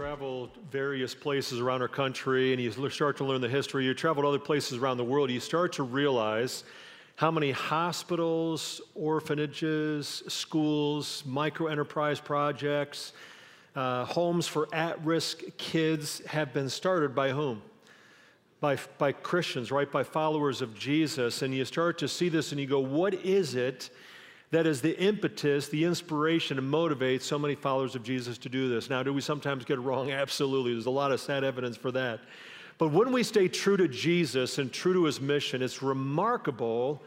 travel various places around our country and you start to learn the history, you travel to other places around the world, you start to realize how many hospitals, orphanages, schools, micro enterprise projects, uh, homes for at risk kids have been started by whom? By, by Christians, right? By followers of Jesus. And you start to see this and you go, what is it that is the impetus, the inspiration to motivate so many followers of Jesus to do this? Now, do we sometimes get it wrong? Absolutely. There's a lot of sad evidence for that. But when we stay true to Jesus and true to his mission, it's remarkable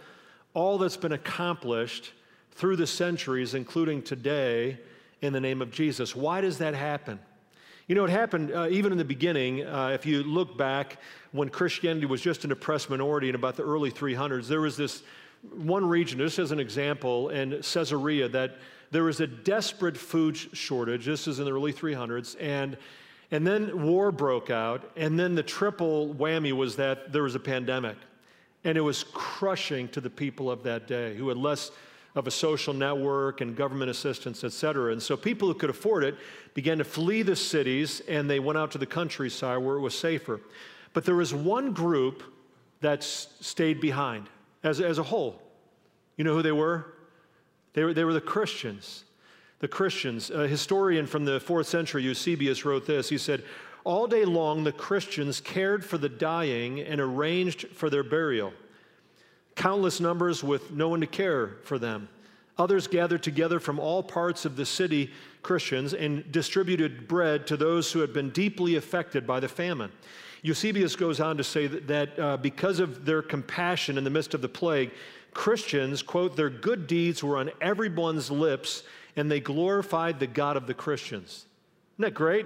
all that's been accomplished through the centuries, including today in the name of Jesus. Why does that happen? You know, it happened uh, even in the beginning. Uh, if you look back when Christianity was just an oppressed minority in about the early 300s, there was this one region, just as an example, in Caesarea, that there was a desperate food shortage. This is in the early 300s. And, and then war broke out. And then the triple whammy was that there was a pandemic. And it was crushing to the people of that day who had less of a social network and government assistance, et cetera. And so people who could afford it began to flee the cities and they went out to the countryside where it was safer. But there was one group that stayed behind as, as a whole. You know who they were? They were, they were the Christians. The Christians. A historian from the fourth century, Eusebius, wrote this. He said, All day long, the Christians cared for the dying and arranged for their burial countless numbers with no one to care for them. Others gathered together from all parts of the city, Christians, and distributed bread to those who had been deeply affected by the famine. Eusebius goes on to say that, that uh, because of their compassion in the midst of the plague, Christians, quote, their good deeds were on everyone's lips and they glorified the God of the Christians. Isn't that great?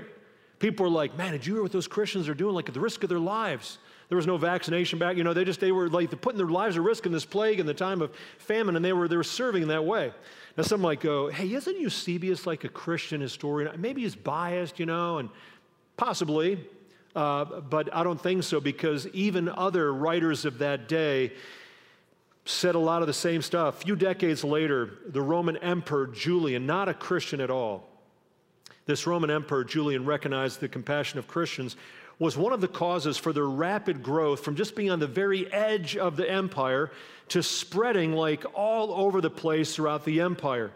People were like, man, did you hear what those Christians are doing? Like at the risk of their lives. There was no vaccination back. You know, they just, they were like putting their lives at risk in this plague in the time of famine, and they were, they were serving in that way. Now, some might go, hey, isn't Eusebius like a Christian historian? Maybe he's biased, you know, and possibly, uh, but I don't think so because even other writers of that day said a lot of the same stuff. A few decades later, the Roman Emperor Julian, not a Christian at all, this Roman Emperor Julian recognized the compassion of Christians, was one of the causes for their rapid growth from just being on the very edge of the empire to spreading like all over the place throughout the empire.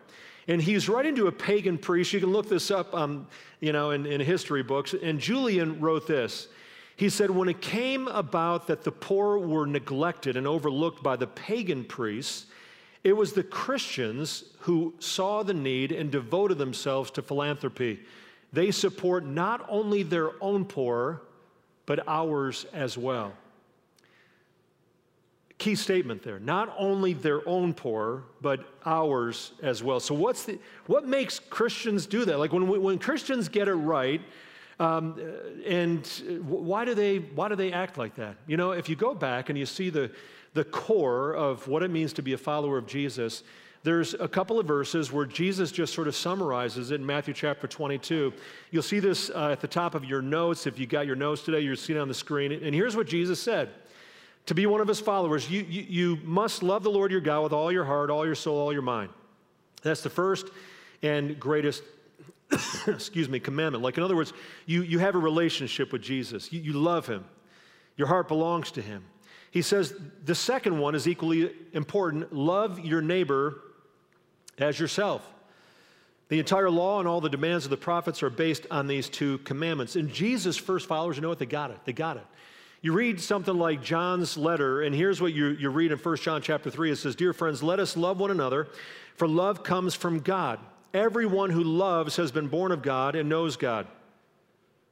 And he's writing to a pagan priest. You can look this up, um, you know, in, in history books. And Julian wrote this. He said, when it came about that the poor were neglected and overlooked by the pagan priests, it was the Christians who saw the need and devoted themselves to philanthropy. They support not only their own poor, but ours as well. Key statement there. Not only their own poor, but ours as well. So, what's the, what makes Christians do that? Like when, when Christians get it right, um, and why do, they, why do they act like that? You know, if you go back and you see the, the core of what it means to be a follower of Jesus, there's a couple of verses where Jesus just sort of summarizes it in Matthew chapter 22. You'll see this uh, at the top of your notes. If you got your notes today, you're seeing it on the screen. And here's what Jesus said To be one of his followers, you, you, you must love the Lord your God with all your heart, all your soul, all your mind. That's the first and greatest excuse me, commandment. Like, in other words, you, you have a relationship with Jesus, you, you love him, your heart belongs to him. He says the second one is equally important love your neighbor as yourself. The entire law and all the demands of the prophets are based on these two commandments. And Jesus' first followers, you know what? They got it. They got it. You read something like John's letter, and here's what you, you read in 1 John chapter 3. It says, Dear friends, let us love one another, for love comes from God. Everyone who loves has been born of God and knows God.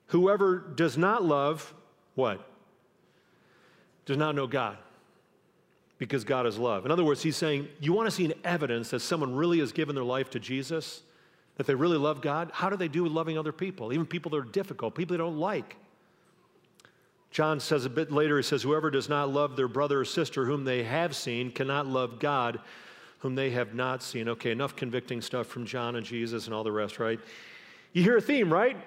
Whoever does not love, what? Does not know God because God is love. In other words, he's saying, You want to see an evidence that someone really has given their life to Jesus, that they really love God? How do they do with loving other people, even people that are difficult, people they don't like? John says a bit later, he says, Whoever does not love their brother or sister whom they have seen cannot love God whom they have not seen. Okay, enough convicting stuff from John and Jesus and all the rest, right? You hear a theme, right?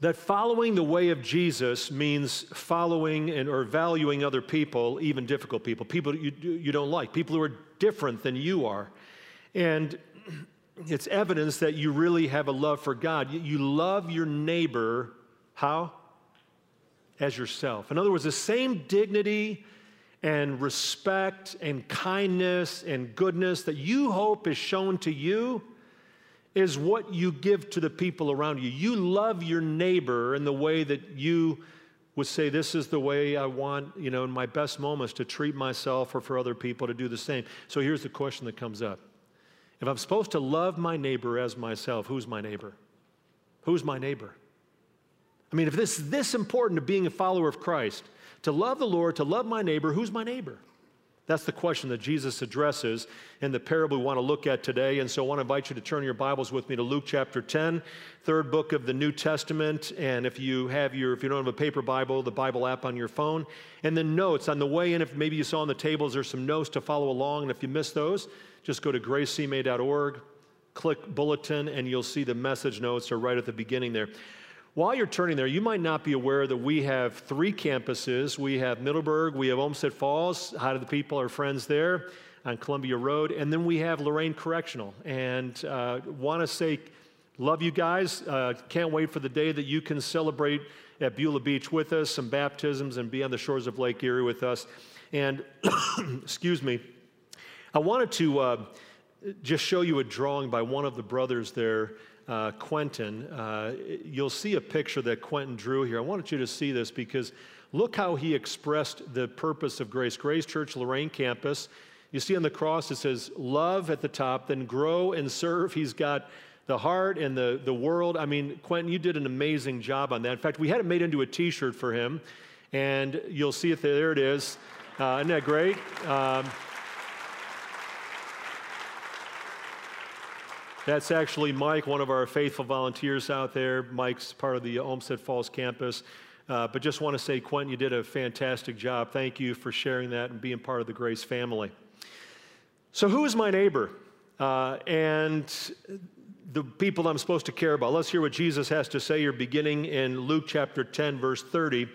that following the way of Jesus means following and, or valuing other people, even difficult people, people you, you don't like, people who are different than you are. And it's evidence that you really have a love for God. You love your neighbor, how? As yourself. In other words, the same dignity and respect and kindness and goodness that you hope is shown to you is what you give to the people around you. You love your neighbor in the way that you would say, This is the way I want, you know, in my best moments to treat myself or for other people to do the same. So here's the question that comes up If I'm supposed to love my neighbor as myself, who's my neighbor? Who's my neighbor? I mean, if this is this important to being a follower of Christ, to love the Lord, to love my neighbor, who's my neighbor? That's the question that Jesus addresses in the parable we want to look at today. And so I want to invite you to turn your Bibles with me to Luke chapter 10, third book of the New Testament. And if you have your, if you don't have a paper Bible, the Bible app on your phone. And then notes on the way in, if maybe you saw on the tables, there's some notes to follow along. And if you missed those, just go to gracecma.org, click bulletin, and you'll see the message notes are right at the beginning there. While you're turning there, you might not be aware that we have three campuses. We have Middleburg, we have Olmsted Falls. Hi to the people, our friends there on Columbia Road. And then we have Lorain Correctional. And uh, want to say, love you guys. Uh, can't wait for the day that you can celebrate at Beulah Beach with us, some baptisms, and be on the shores of Lake Erie with us. And, excuse me, I wanted to uh, just show you a drawing by one of the brothers there uh, Quentin, uh, you'll see a picture that Quentin drew here. I wanted you to see this because look how he expressed the purpose of Grace. Grace Church Lorain campus. You see on the cross it says love at the top, then grow and serve. He's got the heart and the, the world. I mean, Quentin, you did an amazing job on that. In fact, we had it made into a t shirt for him, and you'll see it there. There it is. Uh, isn't that great? Um, That's actually Mike, one of our faithful volunteers out there. Mike's part of the Olmsted Falls campus. Uh, but just want to say, Quentin, you did a fantastic job. Thank you for sharing that and being part of the Grace family. So, who is my neighbor? Uh, and the people I'm supposed to care about. Let's hear what Jesus has to say. You're beginning in Luke chapter 10, verse 30.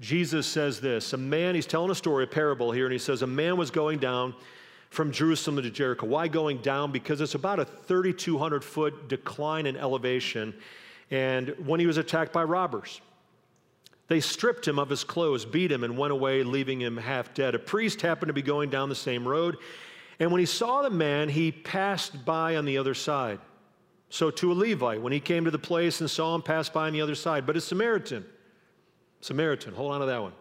Jesus says this A man, he's telling a story, a parable here, and he says, A man was going down from Jerusalem to Jericho. Why going down? Because it's about a 3,200 foot decline in elevation. And when he was attacked by robbers, they stripped him of his clothes, beat him, and went away, leaving him half dead. A priest happened to be going down the same road. And when he saw the man, he passed by on the other side. So to a Levite, when he came to the place and saw him pass by on the other side, but a Samaritan, Samaritan, hold on to that one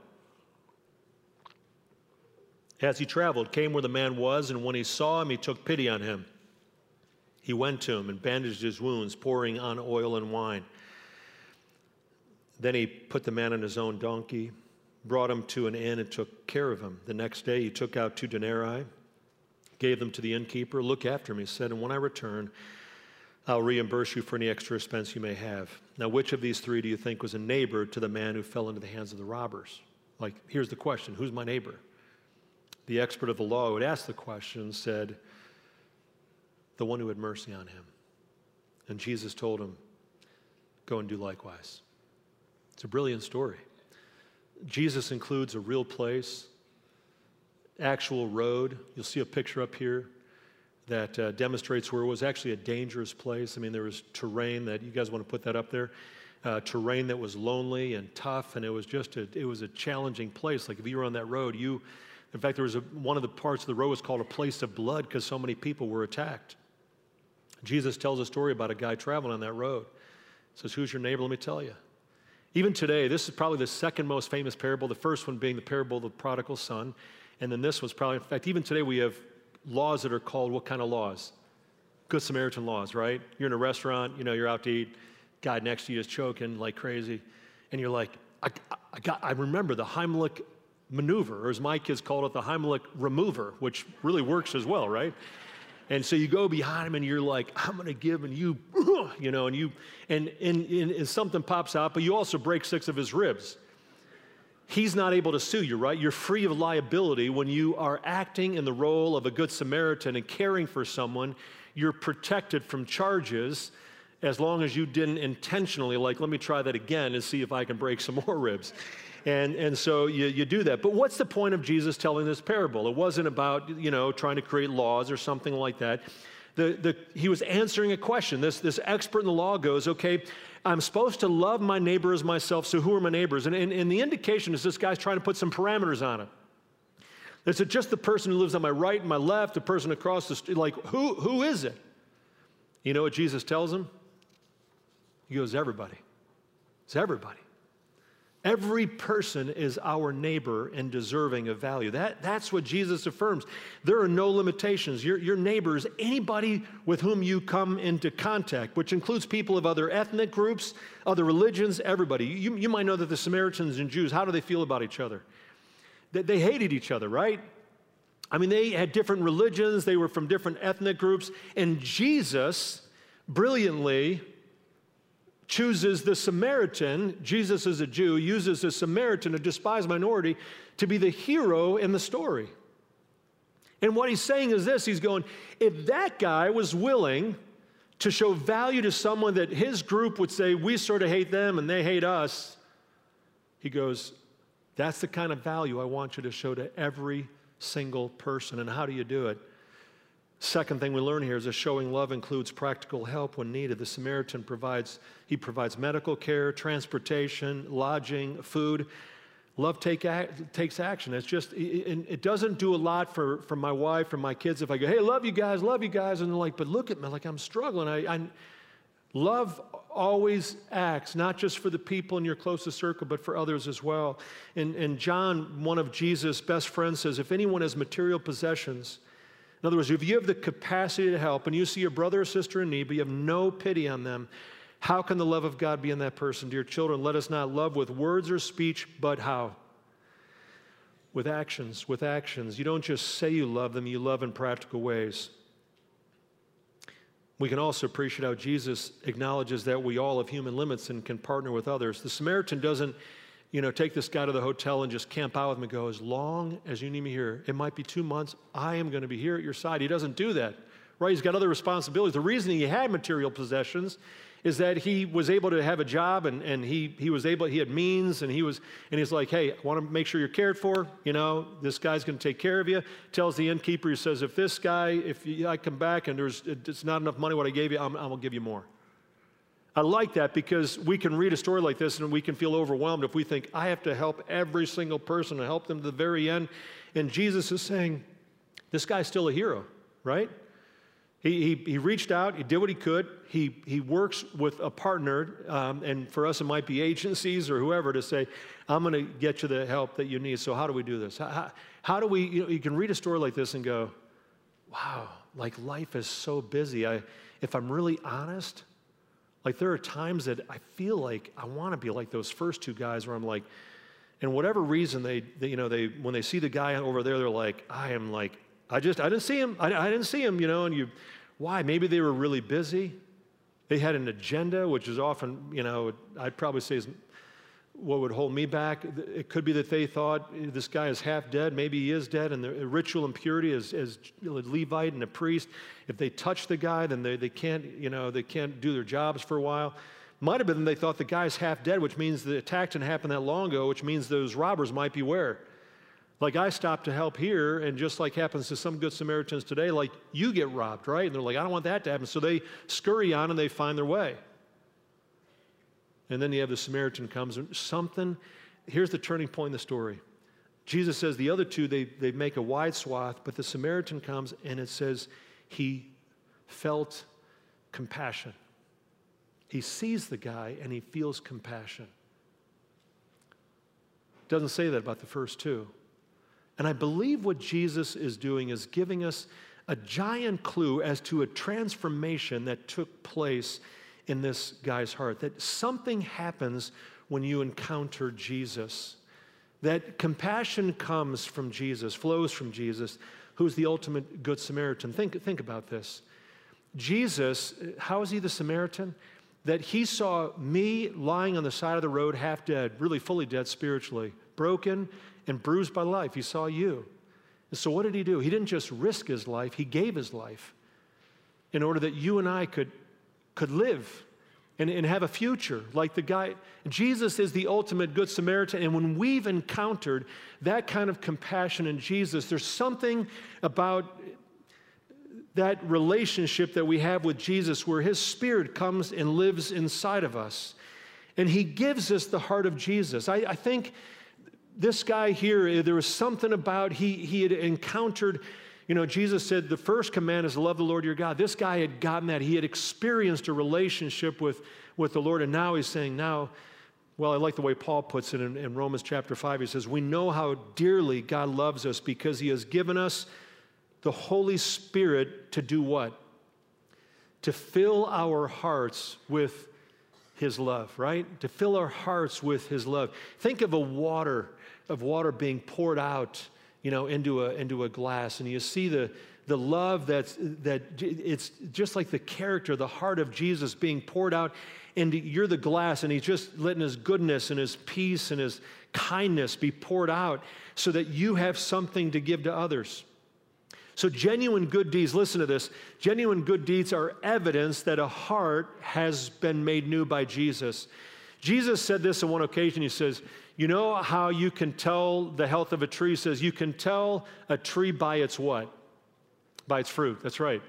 as he traveled, came where the man was, and when he saw him, he took pity on him. He went to him and bandaged his wounds, pouring on oil and wine. Then he put the man on his own donkey, brought him to an inn, and took care of him. The next day, he took out two denarii, gave them to the innkeeper. Look after him, he said, and when I return, I'll reimburse you for any extra expense you may have. Now, which of these three do you think was a neighbor to the man who fell into the hands of the robbers? Like, here's the question who's my neighbor? The expert of the law who had asked the question said, The one who had mercy on him. And Jesus told him, Go and do likewise. It's a brilliant story. Jesus includes a real place, actual road. You'll see a picture up here that uh, demonstrates where it was actually a dangerous place. I mean, there was terrain that you guys want to put that up there. Uh, terrain that was lonely and tough, and it was just a, it was a challenging place. Like if you were on that road, you in fact, there was a, one of the parts of the road was called a place of blood because so many people were attacked. Jesus tells a story about a guy traveling on that road. He says, Who's your neighbor? Let me tell you. Even today, this is probably the second most famous parable, the first one being the parable of the prodigal son. And then this was probably, in fact, even today we have laws that are called what kind of laws? Good Samaritan laws, right? You're in a restaurant, you know, you're out to eat, guy next to you is choking like crazy, and you're like, I, I, got, I remember the Heimlich maneuver, or as my kids called it, the Heimlich remover, which really works as well, right? And so you go behind him and you're like, I'm going to give, and you, you know, and you, and, and, and something pops out, but you also break six of his ribs. He's not able to sue you, right? You're free of liability when you are acting in the role of a good Samaritan and caring for someone. You're protected from charges as long as you didn't intentionally, like, let me try that again and see if I can break some more ribs. And, and so you, you do that. But what's the point of Jesus telling this parable? It wasn't about, you know, trying to create laws or something like that. The, the, he was answering a question. This, this expert in the law goes, okay, I'm supposed to love my neighbor as myself, so who are my neighbors? And, and, and the indication is this guy's trying to put some parameters on it. Is it just the person who lives on my right and my left, the person across the street? Like, who, who is it? You know what Jesus tells him? He goes, everybody. It's everybody. Every person is our neighbor and deserving of value. That, that's what Jesus affirms. There are no limitations. Your, your neighbor is anybody with whom you come into contact, which includes people of other ethnic groups, other religions, everybody. You, you might know that the Samaritans and Jews, how do they feel about each other? They, they hated each other, right? I mean, they had different religions, they were from different ethnic groups, and Jesus brilliantly chooses the Samaritan, Jesus is a Jew, uses the Samaritan, a despised minority, to be the hero in the story. And what he's saying is this he's going, if that guy was willing to show value to someone that his group would say, we sort of hate them and they hate us, he goes, that's the kind of value I want you to show to every single person. And how do you do it? Second thing we learn here is that showing love includes practical help when needed. The Samaritan provides, he provides medical care, transportation, lodging, food. Love take, takes action. It's just, it, it, doesn't do a lot for, for my wife or my kids if I go, hey, love you guys, love you guys. And they're like, but look at me, like I'm struggling. I, I, love always acts, not just for the people in your closest circle, but for others as well. And, and John, one of Jesus' best friends, says, if anyone has material possessions, in other words, if you have the capacity to help and you see your brother or sister in need, but you have no pity on them, how can the love of God be in that person? Dear children, let us not love with words or speech, but how? With actions, with actions. You don't just say you love them, you love in practical ways. We can also appreciate how Jesus acknowledges that we all have human limits and can partner with others. The Samaritan doesn't you know, take this guy to the hotel and just camp out with him and go, as long as you need me here, it might be two months, I am going to be here at your side. He doesn't do that, right? He's got other responsibilities. The reason he had material possessions is that he was able to have a job and, and he, he was able, he had means and he was, and he's like, hey, I want to make sure you're cared for. You know, this guy's going to take care of you. Tells the innkeeper, he says, if this guy, if I come back and there's, it's not enough money what I gave you, I'm, going to give you more. I like that because we can read a story like this and we can feel overwhelmed if we think, I have to help every single person and help them to the very end. And Jesus is saying, this guy's still a hero, right? He, he, he reached out, he did what he could. He, he works with a partner, um, and for us, it might be agencies or whoever to say, I'm going to get you the help that you need. So, how do we do this? How, how do we, you, know, you can read a story like this and go, wow, like life is so busy. I, if I'm really honest, like there are times that I feel like I want to be like those first two guys where I'm like, and whatever reason they, they, you know, they when they see the guy over there, they're like, I am like, I just I didn't see him. I, I didn't see him, you know, and you why? Maybe they were really busy. They had an agenda, which is often, you know, I'd probably say is what would hold me back. It could be that they thought eh, this guy is half dead. Maybe he is dead. And the eh, ritual impurity as, as a Levite and a priest, if they touch the guy, then they, they can't, you know, they can't do their jobs for a while. Might have been they thought the guy's half dead, which means the attack didn't happen that long ago, which means those robbers might be where? Like I stopped to help here, and just like happens to some good Samaritans today, like you get robbed, right? And they're like, I don't want that to happen. So they scurry on and they find their way. And then you have the Samaritan comes. Something, here's the turning point in the story. Jesus says the other two, they, they make a wide swath, but the Samaritan comes and it says he felt compassion. He sees the guy and he feels compassion. Doesn't say that about the first two. And I believe what Jesus is doing is giving us a giant clue as to a transformation that took place in this guy's heart that something happens when you encounter Jesus. That compassion comes from Jesus, flows from Jesus, who's the ultimate Good Samaritan. Think, think about this. Jesus, how is he the Samaritan? That he saw me lying on the side of the road, half dead, really fully dead spiritually, broken and bruised by life. He saw you. And so, what did he do? He didn't just risk his life, he gave his life in order that you and I could could live and, and have a future like the guy. Jesus is the ultimate Good Samaritan. And when we've encountered that kind of compassion in Jesus, there's something about that relationship that we have with Jesus where his spirit comes and lives inside of us. And he gives us the heart of Jesus. I, I think this guy here, there was something about he, he had encountered, you know, Jesus said the first command is to love the Lord your God. This guy had gotten that. He had experienced a relationship with, with the Lord, and now he's saying, now, well, I like the way Paul puts it in, in Romans chapter 5. He says, We know how dearly God loves us because he has given us the Holy Spirit to do what? To fill our hearts with his love, right? To fill our hearts with his love. Think of a water, of water being poured out, you know, into a, into a glass, and you see the, the love that's, that it's just like the character, the heart of Jesus being poured out and you're the glass, and he's just letting his goodness and his peace and his kindness be poured out so that you have something to give to others. So, genuine good deeds, listen to this genuine good deeds are evidence that a heart has been made new by Jesus. Jesus said this on one occasion. He says, You know how you can tell the health of a tree? Says, You can tell a tree by its what? By its fruit. That's right.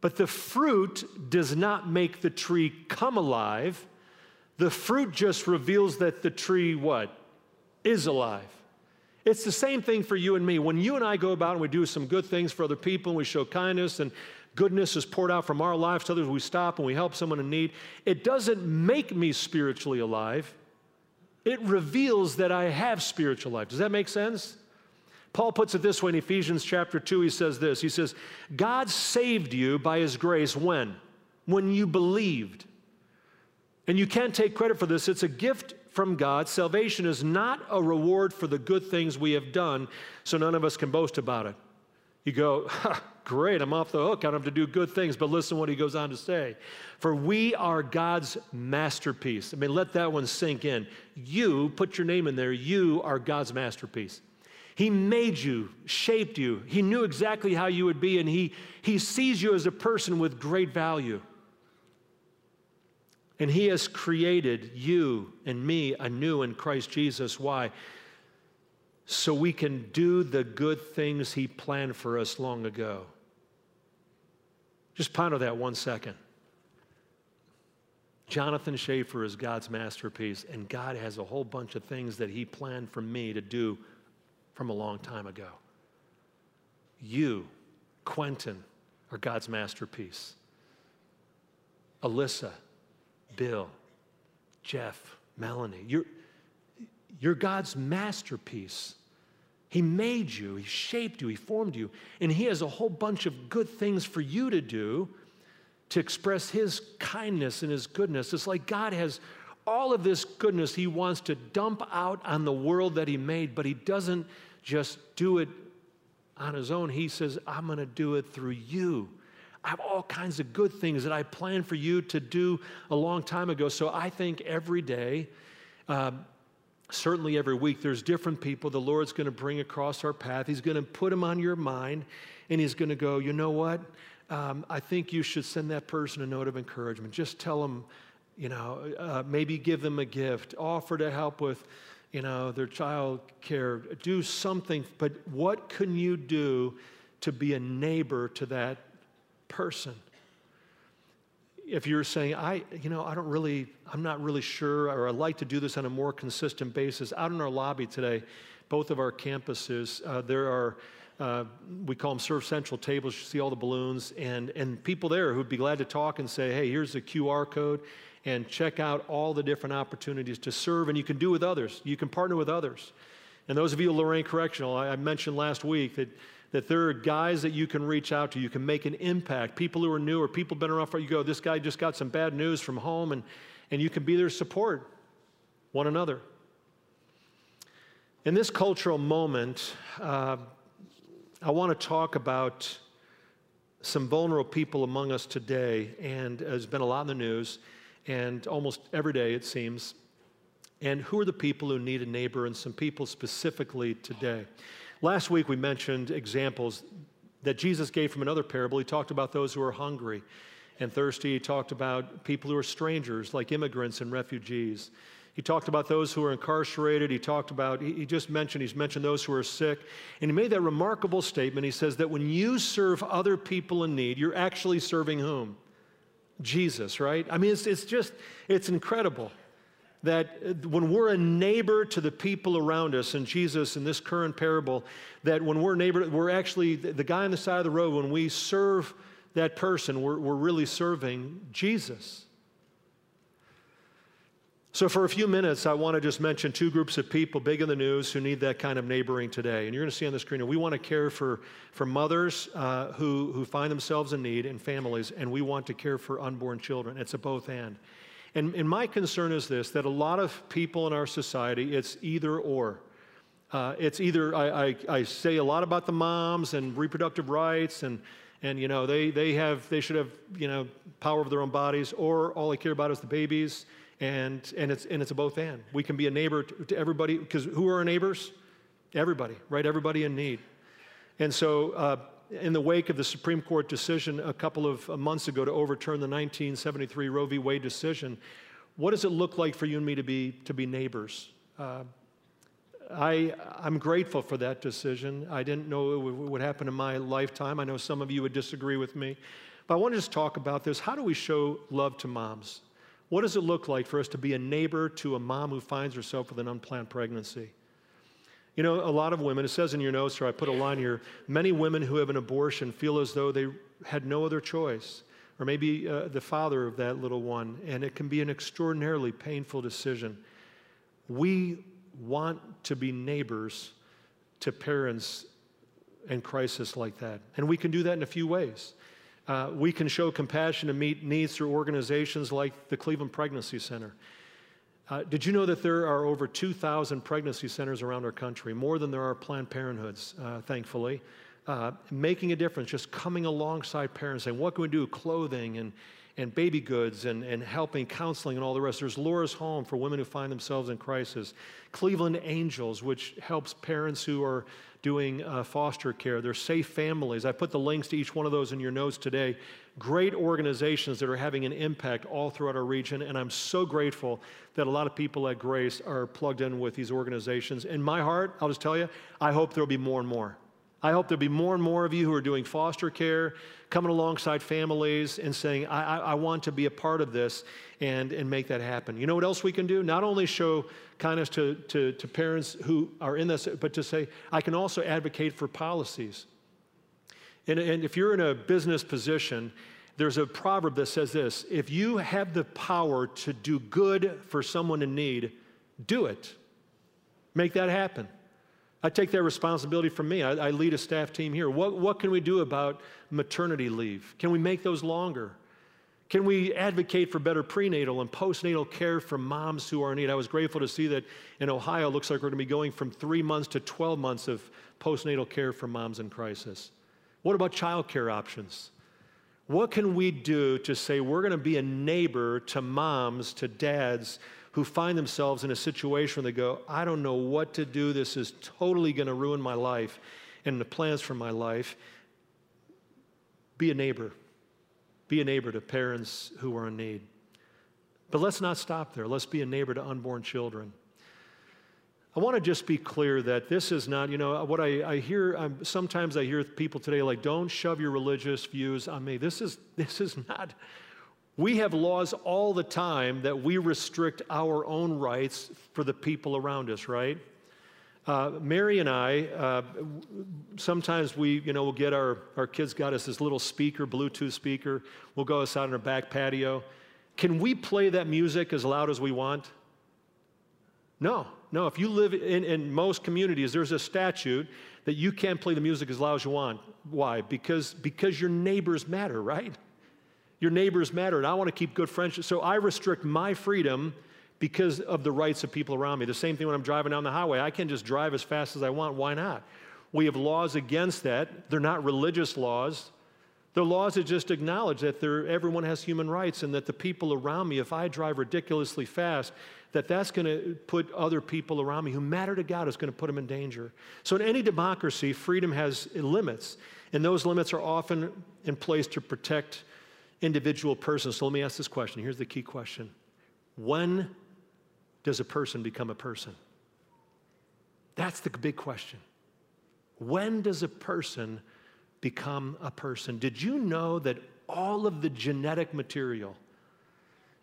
But the fruit does not make the tree come alive. The fruit just reveals that the tree what? Is alive. It's the same thing for you and me. When you and I go about and we do some good things for other people and we show kindness and goodness is poured out from our lives to others, we stop and we help someone in need, it doesn't make me spiritually alive. It reveals that I have spiritual life. Does that make sense? Paul puts it this way in Ephesians chapter 2. He says this He says, God saved you by his grace when? When you believed. And you can't take credit for this, it's a gift from God. Salvation is not a reward for the good things we have done, so none of us can boast about it. You go, great, I'm off the hook. I don't have to do good things. But listen what he goes on to say. For we are God's masterpiece. I mean, let that one sink in. You, put your name in there, you are God's masterpiece. He made you, shaped you. He knew exactly how you would be, and he, he sees you as a person with great value. And He has created you and me anew in Christ Jesus. Why? So we can do the good things He planned for us long ago. Just ponder that one second. Jonathan Schaefer is God's masterpiece, and God has a whole bunch of things that He planned for me to do from a long time ago. You, Quentin, are God's masterpiece. Alyssa, Bill, Jeff, Melanie, you're, you're God's masterpiece. He made you, He shaped you, He formed you, and He has a whole bunch of good things for you to do to express His kindness and His goodness. It's like God has all of this goodness He wants to dump out on the world that He made, but He doesn't just do it on his own. He says, I'm going to do it through you. I have all kinds of good things that I planned for you to do a long time ago. So I think every day, um, certainly every week, there's different people the Lord's going to bring across our path. He's going to put them on your mind, and He's going to go, you know what? Um, I think you should send that person a note of encouragement. Just tell them, you know, uh, maybe give them a gift, offer to help with you know, their child care, do something, but what can you do to be a neighbor to that person? If you're saying, I, you know, I don't really, I'm not really sure, or I'd like to do this on a more consistent basis, out in our lobby today, both of our campuses, uh, there are, uh, we call them Serve Central tables. You see all the balloons, and, and people there who'd be glad to talk and say, hey, here's the QR code and check out all the different opportunities to serve, and you can do with others. You can partner with others. And those of you at Lorain Correctional, I, I mentioned last week that, that there are guys that you can reach out to. You can make an impact. People who are new or people been around for you go, this guy just got some bad news from home, and, and you can be there support one another. In this cultural moment, uh, I want to talk about some vulnerable people among us today, and there's been a lot in the news and almost every day it seems. And who are the people who need a neighbor, and some people specifically today? Last week we mentioned examples that Jesus gave from another parable. He talked about those who are hungry and thirsty. He talked about people who are strangers, like immigrants and refugees. He talked about those who are incarcerated. He talked about, he just mentioned, he's mentioned those who are sick. And he made that remarkable statement. He says that when you serve other people in need, you're actually serving whom? Jesus, right? I mean, it's, it's just, it's incredible that when we're a neighbor to the people around us, and Jesus in this current parable, that when we're neighbor, we're actually the guy on the side of the road, when we serve that person, we're, we're really serving Jesus. So, for a few minutes, I want to just mention two groups of people big in the news who need that kind of neighboring today. And you're going to see on the screen, we want to care for, for mothers uh, who, who find themselves in need and families, and we want to care for unborn children. It's a both and. And, and my concern is this that a lot of people in our society, it's either or. Uh, it's either, I, I, I say a lot about the moms and reproductive rights and and you know they, they have they should have you know power over their own bodies or all they care about is the babies and, and, it's, and it's a both and. We can be a neighbor to, to everybody, because who are our neighbors? Everybody, right? Everybody in need. And so, uh, in the wake of the Supreme Court decision a couple of months ago to overturn the 1973 Roe v. Wade decision, what does it look like for you and me to be, to be neighbors? Uh, I, I'm grateful for that decision. I didn't know it would happen in my lifetime. I know some of you would disagree with me. But I want to just talk about this. How do we show love to moms? What does it look like for us to be a neighbor to a mom who finds herself with an unplanned pregnancy? You know, a lot of women, it says in your notes, or I put a line here, many women who have an abortion feel as though they had no other choice, or maybe uh, the father of that little one, and it can be an extraordinarily painful decision. We want to be neighbors to parents in crisis like that, and we can do that in a few ways. Uh, we can show compassion and meet needs through organizations like the Cleveland Pregnancy Center. Uh, did you know that there are over 2,000 pregnancy centers around our country, more than there are Planned Parenthoods, uh, thankfully, uh, making a difference, just coming alongside parents saying, what can we do? Clothing and, and baby goods and, and helping, counseling, and all the rest. There's Laura's Home for women who find themselves in crisis. Cleveland Angels, which helps parents who are doing uh, foster care. There's Safe Families. I put the links to each one of those in your notes today. Great organizations that are having an impact all throughout our region, and I'm so grateful that a lot of people at Grace are plugged in with these organizations. In my heart, I'll just tell you, I hope there'll be more and more. I hope there'll be more and more of you who are doing foster care, coming alongside families and saying, I, I, I, want to be a part of this and, and make that happen. You know what else we can do? Not only show kindness to, to, to parents who are in this, but to say, I can also advocate for policies. And, and if you're in a business position, there's a proverb that says this if you have the power to do good for someone in need, do it. Make that happen. I take that responsibility from me. I, I, lead a staff team here. What, what can we do about maternity leave? Can we make those longer? Can we advocate for better prenatal and postnatal care for moms who are in need? I was grateful to see that in Ohio, it looks like we're going to be going from three months to 12 months of postnatal care for moms in crisis. What about child care options? What can we do to say we're going to be a neighbor to moms, to dads who find themselves in a situation where they go, I don't know what to do. This is totally going to ruin my life and the plans for my life. Be a neighbor. Be a neighbor to parents who are in need. But let's not stop there. Let's be a neighbor to unborn children. I want to just be clear that this is not, you know, what I, I hear, I'm, sometimes I hear people today like, don't shove your religious views on me. This is, this is not we have laws all the time that we restrict our own rights for the people around us, right? Uh, Mary and I, uh, sometimes we, you know, we'll get our, our kids got us this little speaker, Bluetooth speaker. We'll go outside on our back patio. Can we play that music as loud as we want? No, no. If you live in, in most communities, there's a statute that you can't play the music as loud as you want. Why? Because, because your neighbors matter, right? Your neighbors matter, and I want to keep good friendships. So I restrict my freedom because of the rights of people around me. The same thing when I'm driving down the highway. I can just drive as fast as I want. Why not? We have laws against that. They're not religious laws. They're laws that just acknowledge that everyone has human rights and that the people around me, if I drive ridiculously fast, that that's going to put other people around me who matter to God is going to put them in danger. So in any democracy, freedom has limits, and those limits are often in place to protect individual persons. So let me ask this question. Here's the key question When does a person become a person? That's the big question. When does a person become a person? Did you know that all of the genetic material,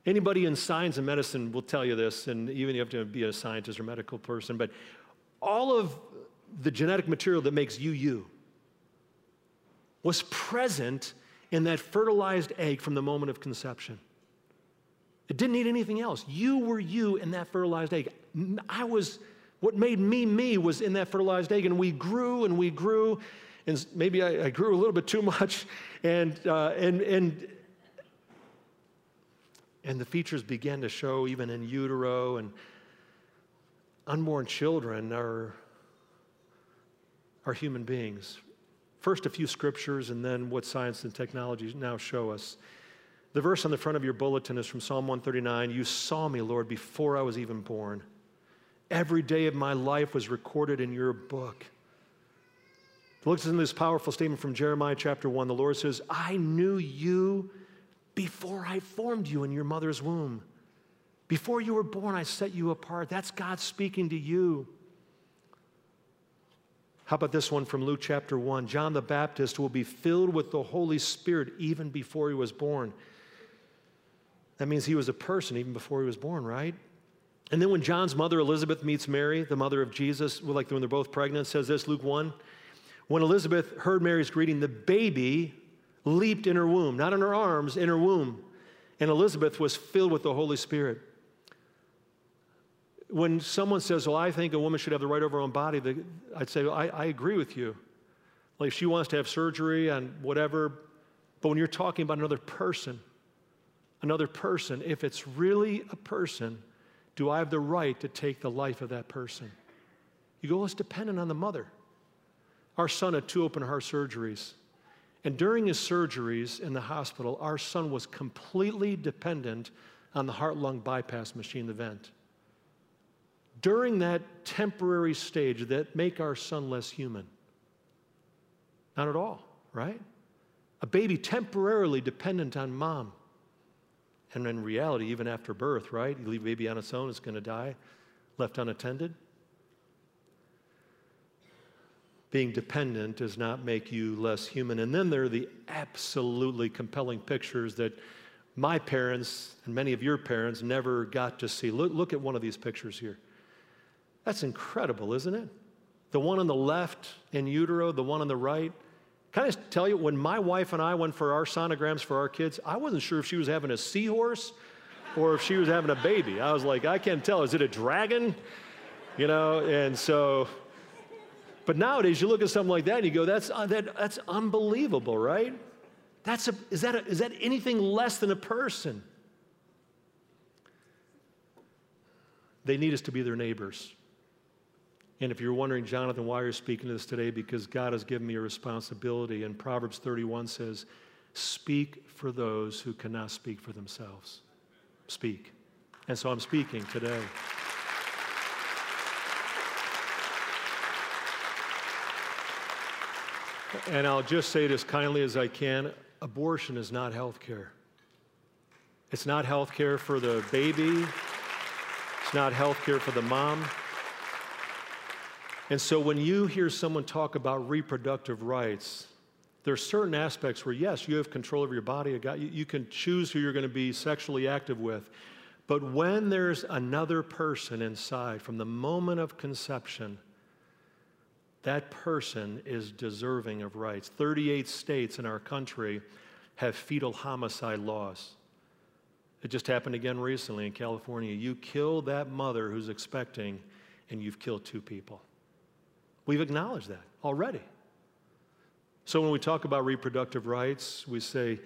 anybody in science and medicine will tell you this, and even you have to be a scientist or medical person, but all of the genetic material that makes you you was present in that fertilized egg from the moment of conception. It didn't need anything else. You were you in that fertilized egg. I was, what made me me was in that fertilized egg, and we grew and we grew, and maybe I, I grew a little bit too much, and, uh, and, and, and the features began to show even in utero, and unborn children are, are human beings. First, a few scriptures, and then what science and technology now show us. The verse on the front of your bulletin is from Psalm 139 You saw me, Lord, before I was even born. Every day of my life was recorded in your book. Listen at this powerful statement from Jeremiah chapter 1. The Lord says, I knew you before I formed you in your mother's womb. Before you were born, I set you apart. That's God speaking to you. How about this one from Luke chapter 1? John the Baptist will be filled with the Holy Spirit even before he was born. That means he was a person even before he was born, right? And then when John's mother Elizabeth meets Mary, the mother of Jesus, like when they're both pregnant, says this, Luke 1. When Elizabeth heard Mary's greeting, the baby leaped in her womb, not in her arms, in her womb. And Elizabeth was filled with the Holy Spirit when someone says, Well, I think a woman should have the right over her own body, I'd say, well, I, I agree with you. Like, if she wants to have surgery and whatever, but when you're talking about another person, another person, if it's really a person, do I have the right to take the life of that person? You go, it's dependent on the mother. Our son had two open heart surgeries. And during his surgeries in the hospital, our son was completely dependent on the heart lung bypass machine, the vent during that temporary stage that make our son less human? Not at all, right? A baby temporarily dependent on mom. And in reality, even after birth, right? You leave baby on its own, it's going to die, left unattended. Being dependent does not make you less human. And then there are the absolutely compelling pictures that my parents and many of your parents never got to see. Look, look at one of these pictures here. That's incredible, isn't it? The one on the left in utero, the one on the right. Can I tell you, when my wife and I went for our sonograms for our kids, I wasn't sure if she was having a seahorse or if she was having a baby. I was like, I can't tell. Is it a dragon? You know, and so, but nowadays you look at something like that and you go, that's, uh, that, that's unbelievable, right? That's a, is, that a, is that anything less than a person? They need us to be their neighbors. And if you're wondering, Jonathan, why you're speaking to this today, because God has given me a responsibility. And Proverbs 31 says, Speak for those who cannot speak for themselves. Speak. And so I'm speaking today. And I'll just say it as kindly as I can abortion is not health care. It's not health care for the baby, it's not health care for the mom. And so when you hear someone talk about reproductive rights, there are certain aspects where, yes, you have control over your body. You can choose who you're going to be sexually active with. But when there's another person inside from the moment of conception, that person is deserving of rights. 38 states in our country have fetal homicide laws. It just happened again recently in California. You kill that mother who's expecting, and you've killed two people. We've acknowledged that already. So when we talk about reproductive rights, we say,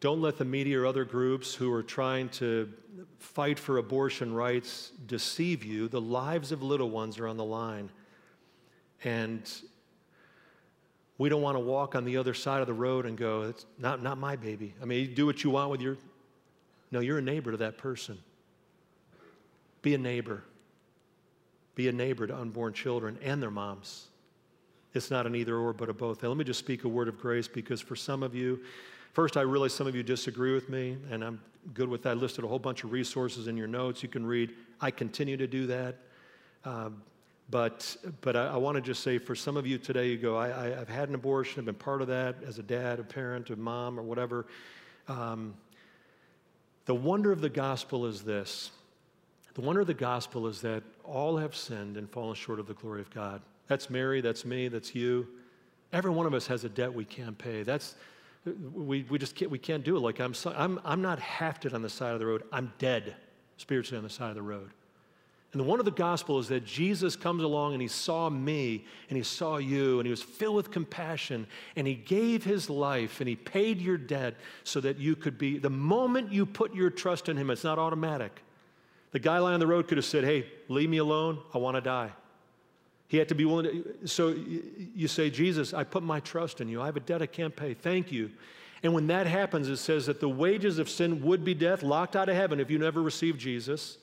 don't let the media or other groups who are trying to fight for abortion rights deceive you. The lives of little ones are on the line. And we don't want to walk on the other side of the road and go, it's not, not my baby. I mean, do what you want with your. No, you're a neighbor to that person. Be a neighbor. Be a neighbor to unborn children and their moms. It's not an either or, but a both. Now, let me just speak a word of grace because for some of you, first, I realize some of you disagree with me, and I'm good with that. I listed a whole bunch of resources in your notes. You can read I continue to do that. Um, but but I, I want to just say for some of you today, you go, I, have had an abortion, I've been part of that as a dad, a parent, a mom, or whatever. Um, the wonder of the gospel is this the wonder of the gospel is that all have sinned and fallen short of the glory of God. That's Mary, that's me, that's you. Every one of us has a debt we can't pay. That's, we, we just can't, we can't do it. Like I'm, I'm, I'm not hafted on the side of the road. I'm dead spiritually on the side of the road. And the one of the gospel is that Jesus comes along and he saw me and he saw you and he was filled with compassion and he gave his life and he paid your debt so that you could be, the moment you put your trust in him, it's not automatic. The guy lying on the road could have said, Hey, leave me alone. I want to die. He had to be willing to. So you say, Jesus, I put my trust in you. I have a debt I can't pay. Thank you. And when that happens, it says that the wages of sin would be death, locked out of heaven if you never received Jesus.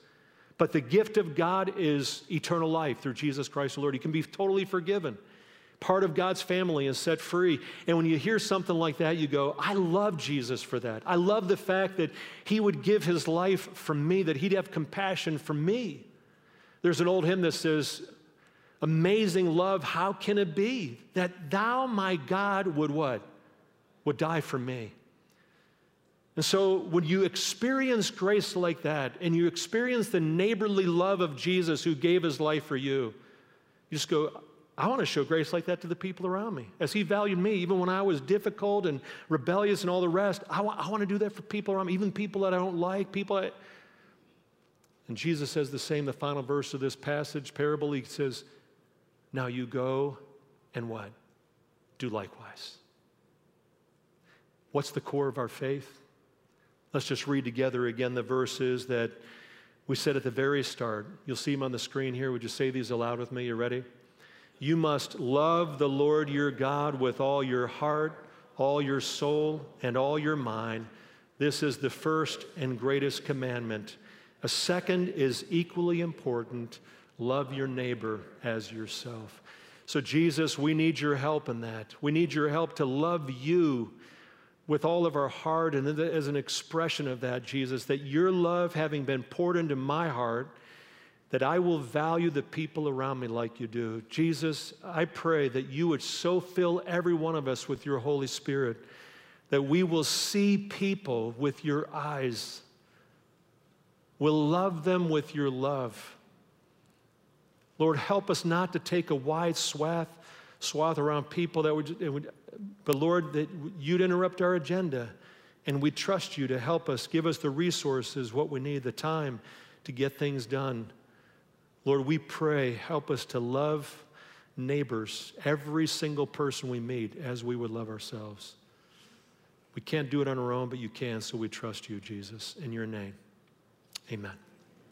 But the gift of God is eternal life through Jesus Christ the Lord. You can be totally forgiven part of God's family and set free. And when you hear something like that, you go, I love Jesus for that. I love the fact that he would give his life for me, that he'd have compassion for me. There's an old hymn that says, Amazing love, how can it be that thou, my God, would what? Would die for me. And so when you experience grace like that and you experience the neighborly love of Jesus who gave his life for you, you just go, I want to show grace like that to the people around me. As He valued me, even when I was difficult and rebellious and all the rest, I want, I want to do that for people around me, even people that I don't like, people. And Jesus says the same, the final verse of this passage, parable. He says, Now you go and what? Do likewise. What's the core of our faith? Let's just read together again the verses that we said at the very start. You'll see them on the screen here. Would you say these aloud with me? You ready? You must love the Lord your God with all your heart, all your soul, and all your mind. This is the first and greatest commandment. A second is equally important love your neighbor as yourself. So, Jesus, we need your help in that. We need your help to love you with all of our heart. And as an expression of that, Jesus, that your love having been poured into my heart, that I will value the people around me like you do. Jesus, I pray that you would so fill every one of us with your Holy Spirit that we will see people with your eyes. We'll love them with your love. Lord, help us not to take a wide swath, swath around people that would, would but Lord, that you'd interrupt our agenda and we trust you to help us, give us the resources, what we need, the time to get things done. Lord, we pray, help us to love neighbors, every single person we meet, as we would love ourselves. We can't do it on our own, but you can, so we trust you, Jesus. In your name, amen.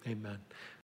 Amen.